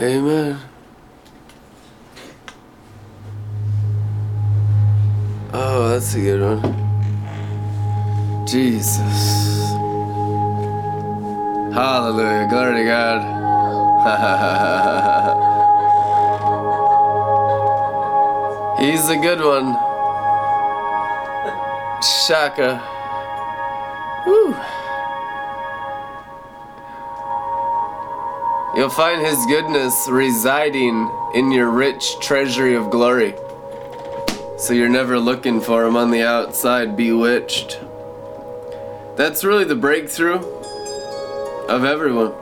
Amen. Oh, that's a good one. Jesus. Hallelujah. Glory to God. He's a good one. Shaka. Woo. You'll find his goodness residing in your rich treasury of glory. So you're never looking for him on the outside, bewitched. That's really the breakthrough of everyone.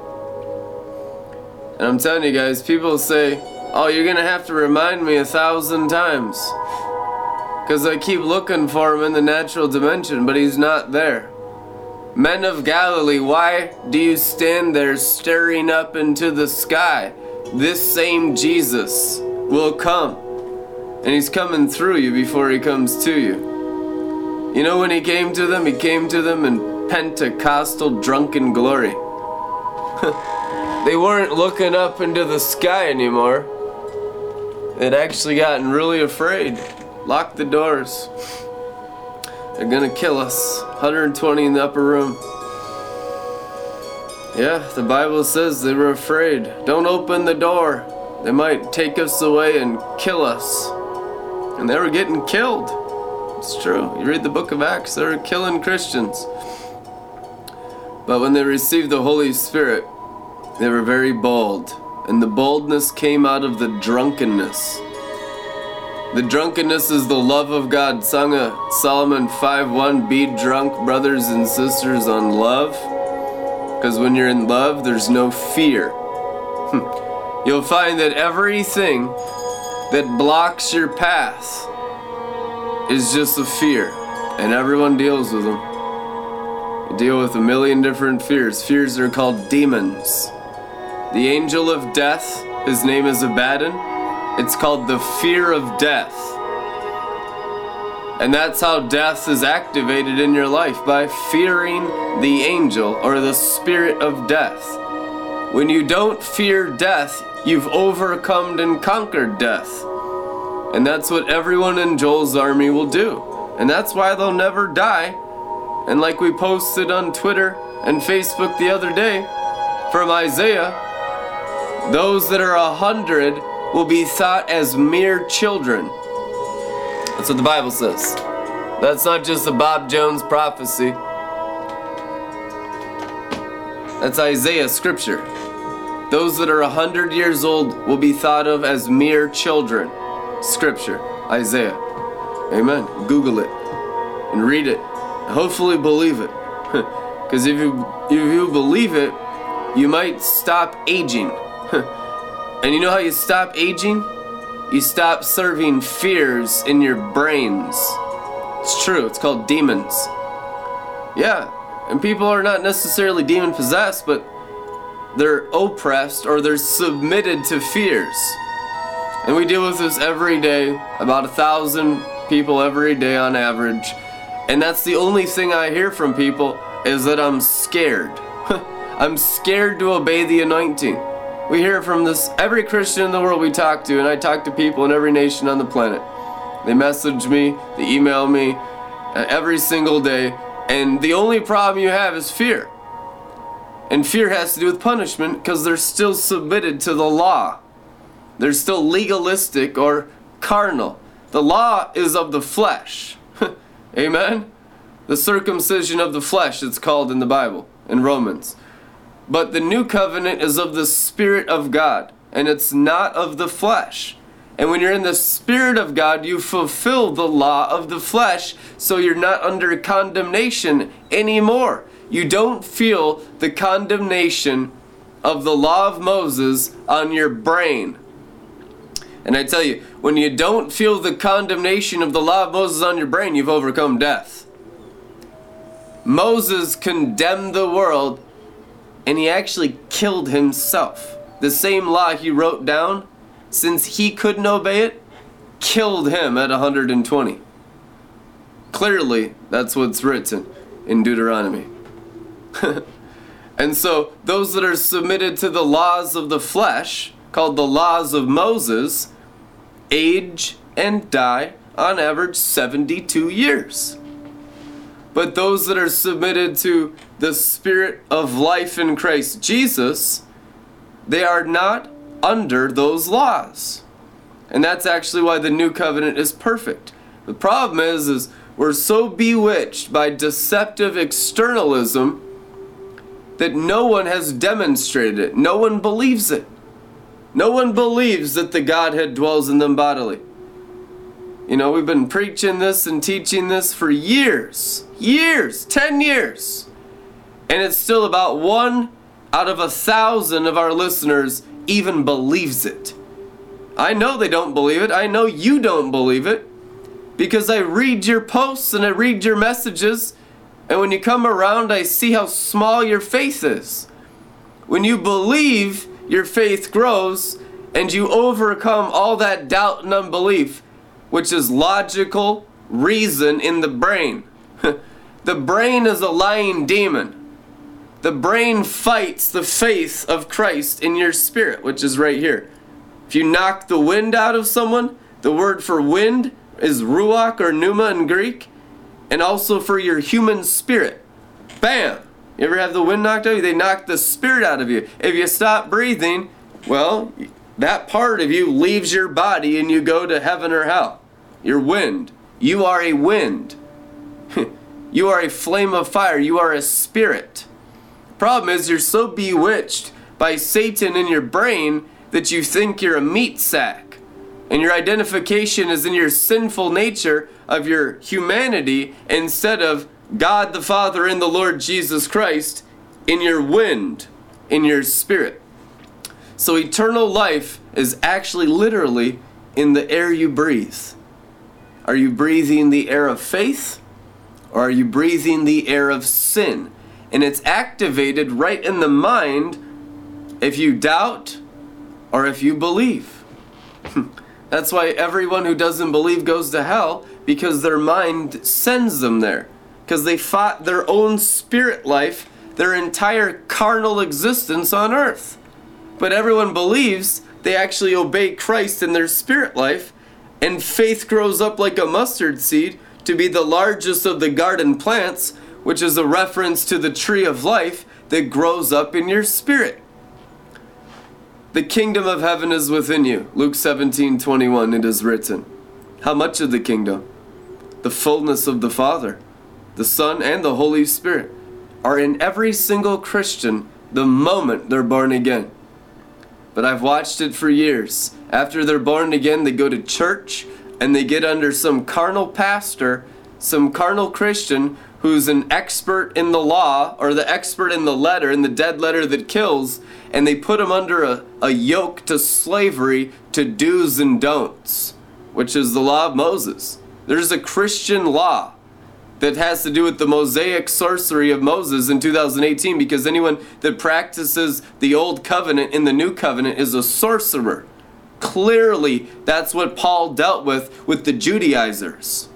And I'm telling you guys, people say, Oh, you're gonna have to remind me a thousand times. Because I keep looking for him in the natural dimension, but he's not there. Men of Galilee, why do you stand there staring up into the sky? This same Jesus will come. And he's coming through you before he comes to you. You know when he came to them? He came to them in Pentecostal drunken glory. they weren't looking up into the sky anymore. They'd actually gotten really afraid. Locked the doors. They're gonna kill us. 120 in the upper room. Yeah, the Bible says they were afraid. Don't open the door. They might take us away and kill us. And they were getting killed. It's true. You read the book of Acts, they were killing Christians. But when they received the Holy Spirit, they were very bold. And the boldness came out of the drunkenness. The drunkenness is the love of God. Song of Solomon 5:1. Be drunk, brothers and sisters, on love. Because when you're in love, there's no fear. Hmm. You'll find that everything that blocks your path is just a fear, and everyone deals with them. You deal with a million different fears. Fears are called demons. The angel of death, his name is Abaddon. It's called the fear of death. And that's how death is activated in your life by fearing the angel or the spirit of death. When you don't fear death, you've overcome and conquered death. And that's what everyone in Joel's army will do. And that's why they'll never die. And like we posted on Twitter and Facebook the other day from Isaiah, those that are a hundred will be thought as mere children. That's what the Bible says. That's not just a Bob Jones prophecy. That's Isaiah scripture. Those that are a hundred years old will be thought of as mere children. Scripture, Isaiah. Amen. Google it and read it. Hopefully believe it. Because if you if you believe it, you might stop aging. and you know how you stop aging? You stop serving fears in your brains. It's true, it's called demons. Yeah, and people are not necessarily demon possessed, but they're oppressed or they're submitted to fears. And we deal with this every day, about a thousand people every day on average. And that's the only thing I hear from people is that I'm scared. I'm scared to obey the anointing. We hear from this every Christian in the world we talk to, and I talk to people in every nation on the planet. They message me, they email me uh, every single day, and the only problem you have is fear. And fear has to do with punishment because they're still submitted to the law. They're still legalistic or carnal. The law is of the flesh. Amen? The circumcision of the flesh, it's called in the Bible, in Romans. But the new covenant is of the Spirit of God, and it's not of the flesh. And when you're in the Spirit of God, you fulfill the law of the flesh, so you're not under condemnation anymore. You don't feel the condemnation of the law of Moses on your brain. And I tell you, when you don't feel the condemnation of the law of Moses on your brain, you've overcome death. Moses condemned the world and he actually killed himself. The same law he wrote down, since he couldn't obey it, killed him at 120. Clearly, that's what's written in Deuteronomy. and so, those that are submitted to the laws of the flesh, called the laws of Moses, age and die on average 72 years. But those that are submitted to the spirit of life in Christ Jesus, they are not under those laws. And that's actually why the new covenant is perfect. The problem is is we're so bewitched by deceptive externalism that no one has demonstrated it. No one believes it. No one believes that the Godhead dwells in them bodily. You know, we've been preaching this and teaching this for years. Years. 10 years. And it's still about one out of a thousand of our listeners even believes it. I know they don't believe it. I know you don't believe it. Because I read your posts and I read your messages, and when you come around, I see how small your faith is. When you believe, your faith grows, and you overcome all that doubt and unbelief, which is logical reason in the brain. the brain is a lying demon. The brain fights the faith of Christ in your spirit, which is right here. If you knock the wind out of someone, the word for wind is ruach or pneuma in Greek, and also for your human spirit. Bam! You ever have the wind knocked out of you? They knock the spirit out of you. If you stop breathing, well, that part of you leaves your body and you go to heaven or hell. Your wind. You are a wind. you are a flame of fire. You are a spirit. Problem is, you're so bewitched by Satan in your brain that you think you're a meat sack and your identification is in your sinful nature of your humanity instead of God the Father and the Lord Jesus Christ in your wind, in your spirit. So eternal life is actually literally in the air you breathe. Are you breathing the air of faith or are you breathing the air of sin? And it's activated right in the mind if you doubt or if you believe. That's why everyone who doesn't believe goes to hell because their mind sends them there. Because they fought their own spirit life, their entire carnal existence on earth. But everyone believes they actually obey Christ in their spirit life, and faith grows up like a mustard seed to be the largest of the garden plants, which is a reference to the tree of life that grows up in your spirit. The kingdom of heaven is within you. Luke 17 21, it is written. How much of the kingdom? The fullness of the Father, the Son, and the Holy Spirit are in every single Christian the moment they're born again. But I've watched it for years. After they're born again, they go to church and they get under some carnal pastor, some carnal Christian who's an expert in the law or the expert in the letter, in the dead letter that kills, and they put him under a, a yoke to slavery to do's and don'ts, which is the law of Moses. There's a Christian law that has to do with the Mosaic sorcery of Moses in 2018 because anyone that practices the old covenant in the new covenant is a sorcerer. Clearly, that's what Paul dealt with with the Judaizers.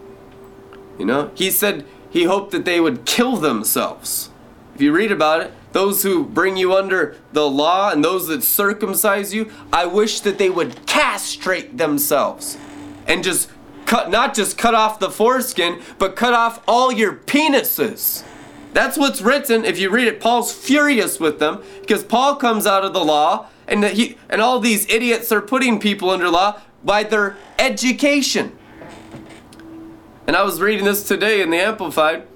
You know, he said he hoped that they would kill themselves. If you read about it, those who bring you under the law and those that circumcise you, I wish that they would castrate themselves and just cut, not just cut off the foreskin, but cut off all your penises. That's what's written. If you read it, Paul's furious with them because Paul comes out of the law and he and all these idiots are putting people under law by their education. And I was reading this today in the Amplified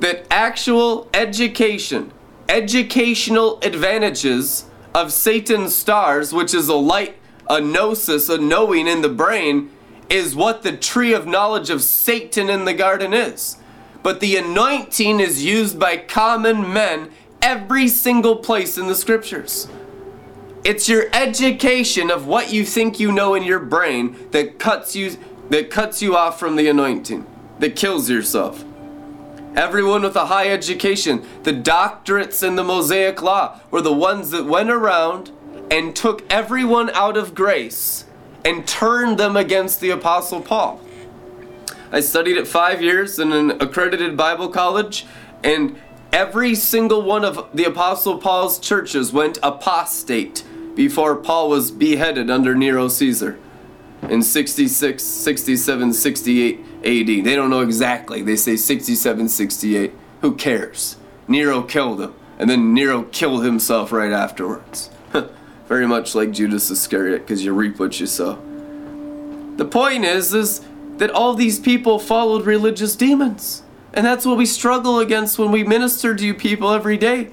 that actual education, educational advantages of Satan's stars, which is a light, a gnosis, a knowing in the brain, is what the tree of knowledge of Satan in the garden is. But the anointing is used by common men every single place in the scriptures. It's your education of what you think you know in your brain that cuts you that cuts you off from the anointing, that kills yourself. Everyone with a high education, the doctorates in the Mosaic Law, were the ones that went around and took everyone out of grace and turned them against the Apostle Paul. I studied it five years in an accredited Bible college, and every single one of the Apostle Paul's churches went apostate before Paul was beheaded under Nero Caesar in 66, 67, 68 AD. They don't know exactly. They say 67, 68. Who cares? Nero killed him, and then Nero killed himself right afterwards. Very much like Judas Iscariot, because you reap what you sow. The point is, is that all these people followed religious demons. And that's what we struggle against when we minister to you people every day.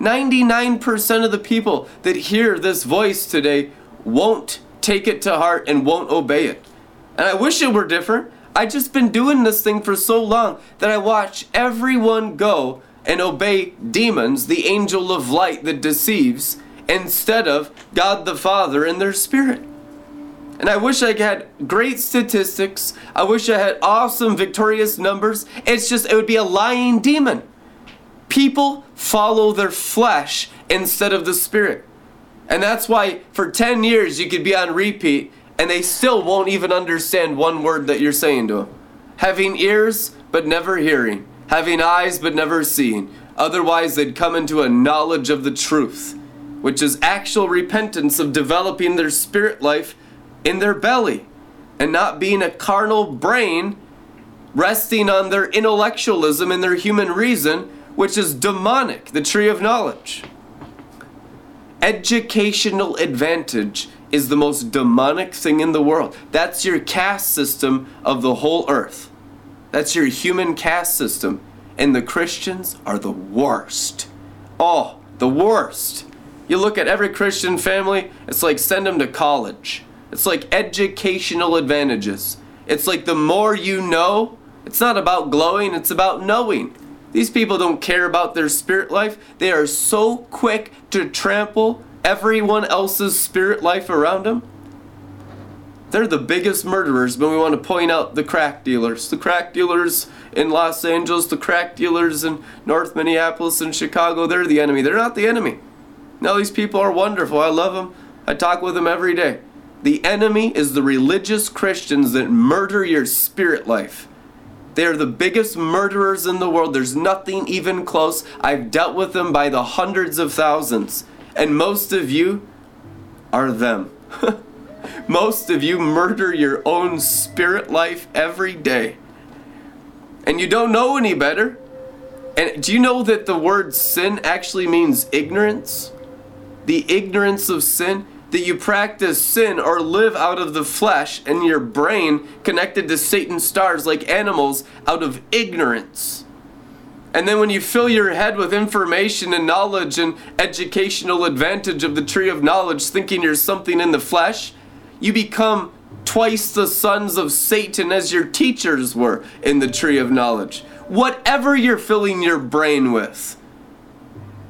99% of the people that hear this voice today won't take it to heart and won't obey it. And I wish it were different. I've just been doing this thing for so long that I watch everyone go and obey demons, the angel of light that deceives, instead of God the Father and their spirit. And I wish I had great statistics. I wish I had awesome victorious numbers. It's just, it would be a lying demon. People follow their flesh instead of the spirit. And that's why for 10 years you could be on repeat and they still won't even understand one word that you're saying to them. Having ears but never hearing, having eyes but never seeing. Otherwise, they'd come into a knowledge of the truth, which is actual repentance of developing their spirit life in their belly and not being a carnal brain resting on their intellectualism and their human reason, which is demonic, the tree of knowledge. Educational advantage is the most demonic thing in the world. That's your caste system of the whole earth. That's your human caste system. And the Christians are the worst. Oh, the worst. You look at every Christian family, it's like send them to college. It's like educational advantages. It's like the more you know, it's not about glowing, it's about knowing. These people don't care about their spirit life. They are so quick to trample everyone else's spirit life around them. They're the biggest murderers but we want to point out the crack dealers. The crack dealers in Los Angeles, the crack dealers in North Minneapolis and Chicago, they're the enemy. They're not the enemy. Now, these people are wonderful. I love them. I talk with them every day. The enemy is the religious Christians that murder your spirit life. They are the biggest murderers in the world. There's nothing even close. I've dealt with them by the hundreds of thousands. And most of you are them. most of you murder your own spirit life every day. And you don't know any better. And do you know that the word sin actually means ignorance? The ignorance of sin? That you practice sin or live out of the flesh and your brain connected to Satan's stars like animals out of ignorance. And then when you fill your head with information and knowledge and educational advantage of the tree of knowledge, thinking you're something in the flesh, you become twice the sons of Satan as your teachers were in the tree of knowledge. Whatever you're filling your brain with,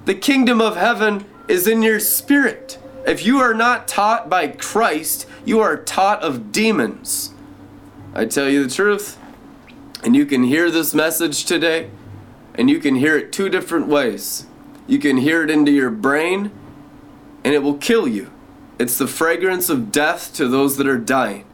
the kingdom of heaven is in your spirit. If you are not taught by Christ, you are taught of demons. I tell you the truth, and you can hear this message today, and you can hear it two different ways. You can hear it into your brain, and it will kill you. It's the fragrance of death to those that are dying.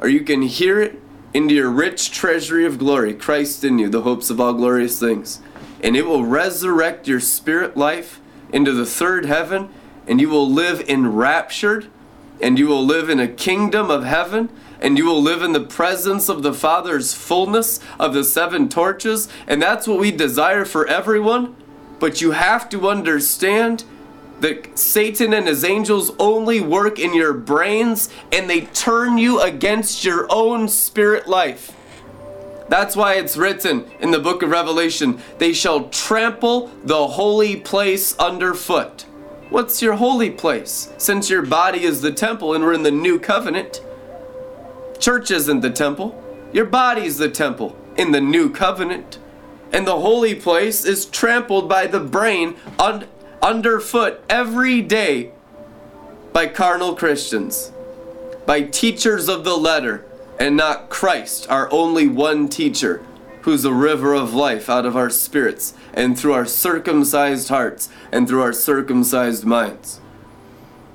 Or you can hear it into your rich treasury of glory, Christ in you, the hopes of all glorious things. And it will resurrect your spirit life into the third heaven and you will live enraptured, and you will live in a kingdom of heaven, and you will live in the presence of the Father's fullness of the seven torches. And that's what we desire for everyone. But you have to understand that Satan and his angels only work in your brains and they turn you against your own spirit life. That's why it's written in the book of Revelation they shall trample the holy place underfoot. What's your holy place? Since your body is the temple and we're in the new covenant. Church isn't the temple. Your body's the temple in the new covenant. And the holy place is trampled by the brain un- underfoot every day by carnal Christians, by teachers of the letter, and not Christ, our only one teacher, who's a river of life out of our spirits and through our circumcised hearts and through our circumcised minds.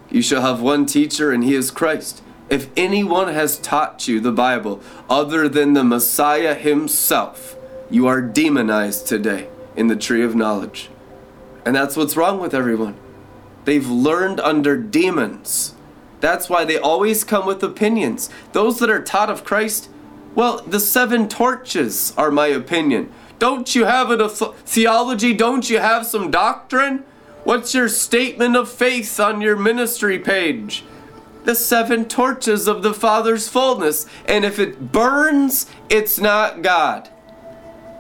You shall have one teacher, and he is Christ. If anyone has taught you the Bible other than the Messiah himself, you are demonized today in the tree of knowledge. And that's what's wrong with everyone. They've learned under demons. That's why they always come with opinions. Those that are taught of Christ, well, the seven torches are my opinion. Don't you have a theology? Don't you have some doctrine? What's your statement of faith on your ministry page? The seven torches of the Father's fullness. And if it burns, it's not God.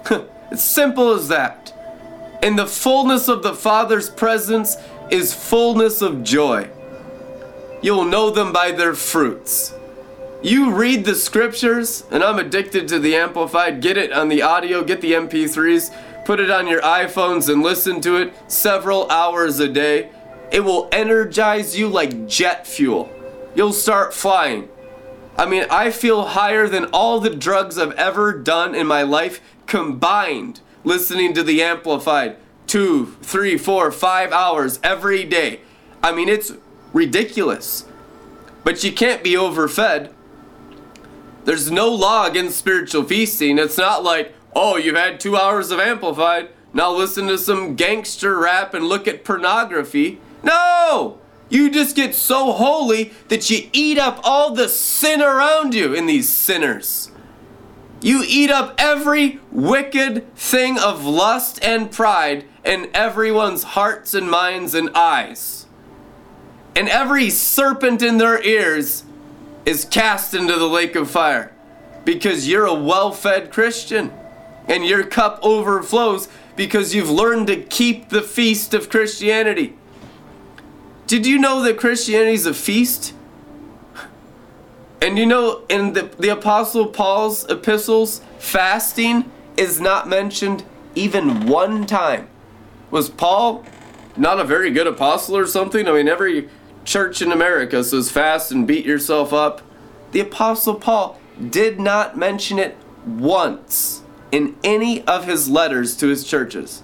it's simple as that. And the fullness of the Father's presence is fullness of joy. You'll know them by their fruits. You read the scriptures, and I'm addicted to the Amplified. Get it on the audio, get the MP3s, put it on your iPhones, and listen to it several hours a day. It will energize you like jet fuel. You'll start flying. I mean, I feel higher than all the drugs I've ever done in my life combined listening to the Amplified two, three, four, five hours every day. I mean, it's ridiculous. But you can't be overfed. There's no law against spiritual feasting. It's not like, oh, you've had two hours of amplified. Now listen to some gangster rap and look at pornography. No! You just get so holy that you eat up all the sin around you in these sinners. You eat up every wicked thing of lust and pride in everyone's hearts and minds and eyes. And every serpent in their ears is cast into the lake of fire because you're a well fed Christian and your cup overflows because you've learned to keep the feast of Christianity. Did you know that Christianity is a feast? And you know, in the, the Apostle Paul's epistles, fasting is not mentioned even one time. Was Paul not a very good apostle or something? I mean, every church in America says fast and beat yourself up. The Apostle Paul did not mention it once in any of his letters to his churches.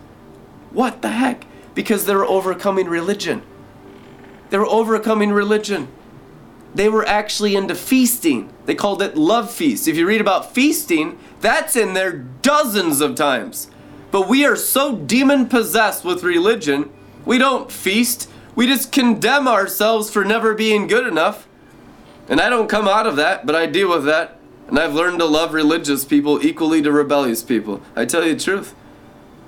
What the heck? Because they were overcoming religion. They were overcoming religion. They were actually into feasting. They called it love feast. If you read about feasting, that's in there dozens of times. But we are so demon possessed with religion, we don't feast, we just condemn ourselves for never being good enough. And I don't come out of that, but I deal with that. And I've learned to love religious people equally to rebellious people. I tell you the truth.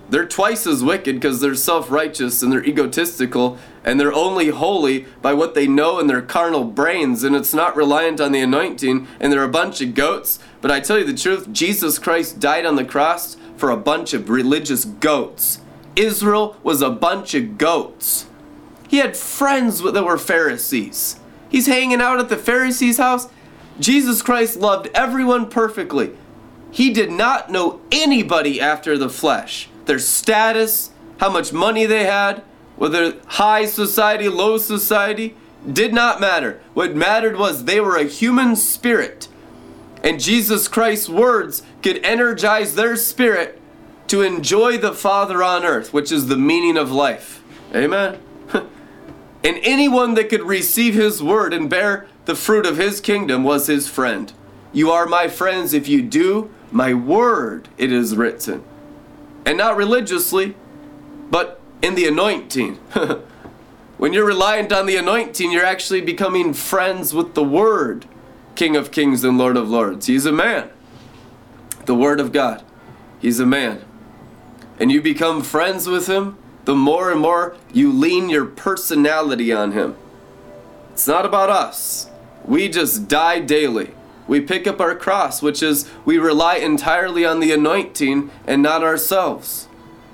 They're twice as wicked because they're self righteous and they're egotistical and they're only holy by what they know in their carnal brains and it's not reliant on the anointing and they're a bunch of goats. But I tell you the truth Jesus Christ died on the cross for a bunch of religious goats. Israel was a bunch of goats. He had friends that were Pharisees. He's hanging out at the Pharisees' house. Jesus Christ loved everyone perfectly. He did not know anybody after the flesh, their status, how much money they had, whether high society, low society, did not matter. What mattered was they were a human spirit. And Jesus Christ's words could energize their spirit to enjoy the Father on earth, which is the meaning of life. Amen and anyone that could receive his word and bear the fruit of his kingdom was his friend. You are my friends if you do my word, it is written. And not religiously, but in the anointing. when you're reliant on the anointing, you're actually becoming friends with the word, King of kings and Lord of lords. He's a man. The word of God. He's a man. And you become friends with him the more and more you lean your personality on Him. It's not about us. We just die daily. We pick up our cross, which is we rely entirely on the anointing and not ourselves.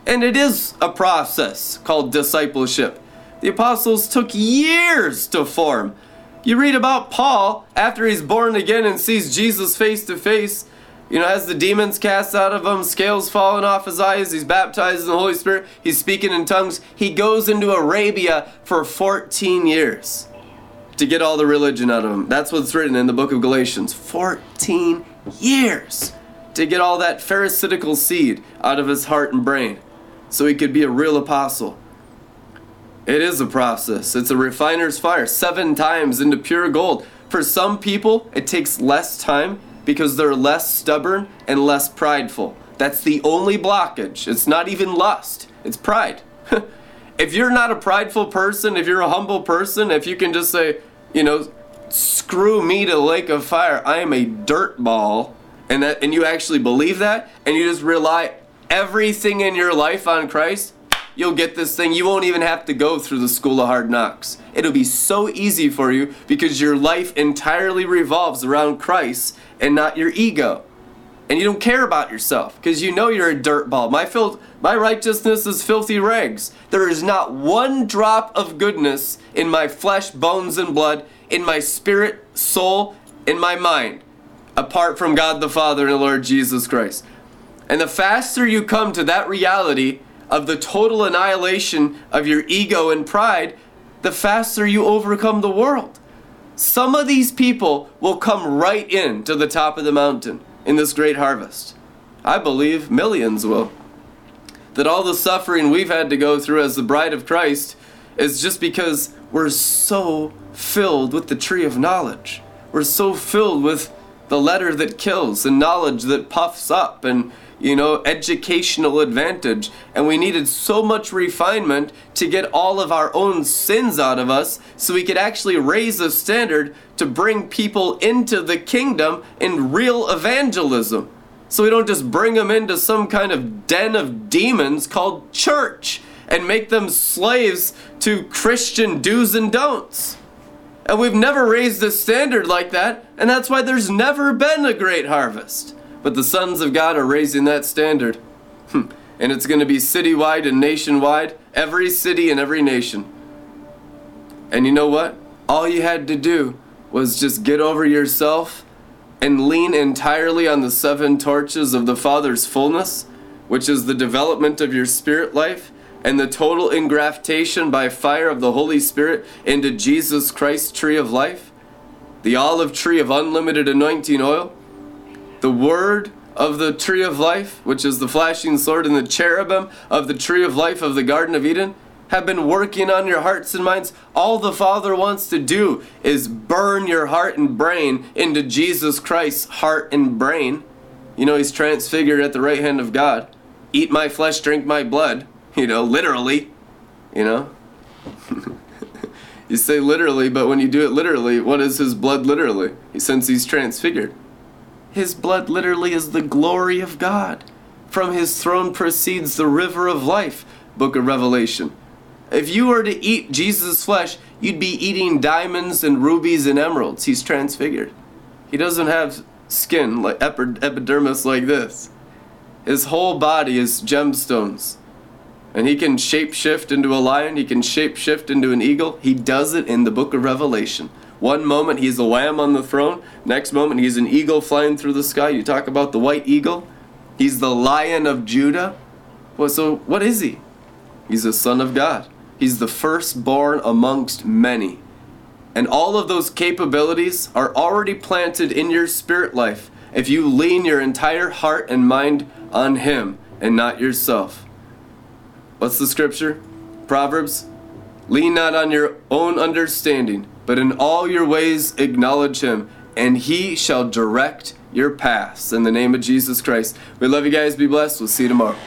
And it is a process called discipleship. The apostles took years to form. You read about Paul after he's born again and sees Jesus face to face you know, has the demons cast out of him, scales falling off his eyes, he's baptized in the Holy Spirit, he's speaking in tongues. He goes into Arabia for 14 years to get all the religion out of him. That's what's written in the book of Galatians. 14 years to get all that pharisaical seed out of his heart and brain so he could be a real apostle. It is a process. It's a refiner's fire, seven times into pure gold. For some people, it takes less time because they're less stubborn and less prideful. That's the only blockage. It's not even lust, it's pride. if you're not a prideful person, if you're a humble person, if you can just say, you know, screw me to the lake of fire, I am a dirt ball, and that and you actually believe that, and you just rely everything in your life on Christ, you'll get this thing. You won't even have to go through the school of hard knocks. It'll be so easy for you because your life entirely revolves around Christ and not your ego. And you don't care about yourself because you know you're a dirt ball. My fil- my righteousness is filthy rags. There is not one drop of goodness in my flesh, bones, and blood, in my spirit, soul, in my mind, apart from God the Father and the Lord Jesus Christ. And the faster you come to that reality of the total annihilation of your ego and pride, the faster you overcome the world. Some of these people will come right in to the top of the mountain in this great harvest. I believe millions will. That all the suffering we've had to go through as the bride of Christ is just because we're so filled with the tree of knowledge. We're so filled with the letter that kills and knowledge that puffs up and you know, educational advantage. And we needed so much refinement to get all of our own sins out of us so we could actually raise the standard to bring people into the kingdom in real evangelism. So we don't just bring them into some kind of den of demons called church and make them slaves to Christian do's and don'ts. And we've never raised a standard like that, and that's why there's never been a great harvest. But the sons of God are raising that standard. Hmm. and it's going to be citywide and nationwide, every city and every nation. And you know what? All you had to do was just get over yourself and lean entirely on the seven torches of the Father's fullness, which is the development of your spirit life and the total engraftation by fire of the Holy Spirit into Jesus Christ's tree of life, the olive tree of unlimited anointing oil, the word of the tree of life, which is the flashing sword, and the cherubim of the tree of life of the Garden of Eden, have been working on your hearts and minds. All the Father wants to do is burn your heart and brain into Jesus Christ's heart and brain. You know, He's transfigured at the right hand of God. Eat my flesh, drink my blood. You know, literally. You know? you say literally, but when you do it literally, what is His blood literally? Since He's transfigured. His blood literally is the glory of God. From his throne proceeds the river of life, book of Revelation. If you were to eat Jesus' flesh, you'd be eating diamonds and rubies and emeralds. He's transfigured. He doesn't have skin like epidermis like this. His whole body is gemstones. And he can shapeshift into a lion, he can shapeshift into an eagle. He does it in the book of Revelation. One moment he's a lamb on the throne, next moment he's an eagle flying through the sky. You talk about the white eagle. He's the lion of Judah. Well, so what is he? He's a son of God. He's the firstborn amongst many. And all of those capabilities are already planted in your spirit life if you lean your entire heart and mind on Him and not yourself. What's the scripture? Proverbs Lean not on your own understanding, but in all your ways acknowledge him, and he shall direct your paths. In the name of Jesus Christ. We love you guys. Be blessed. We'll see you tomorrow.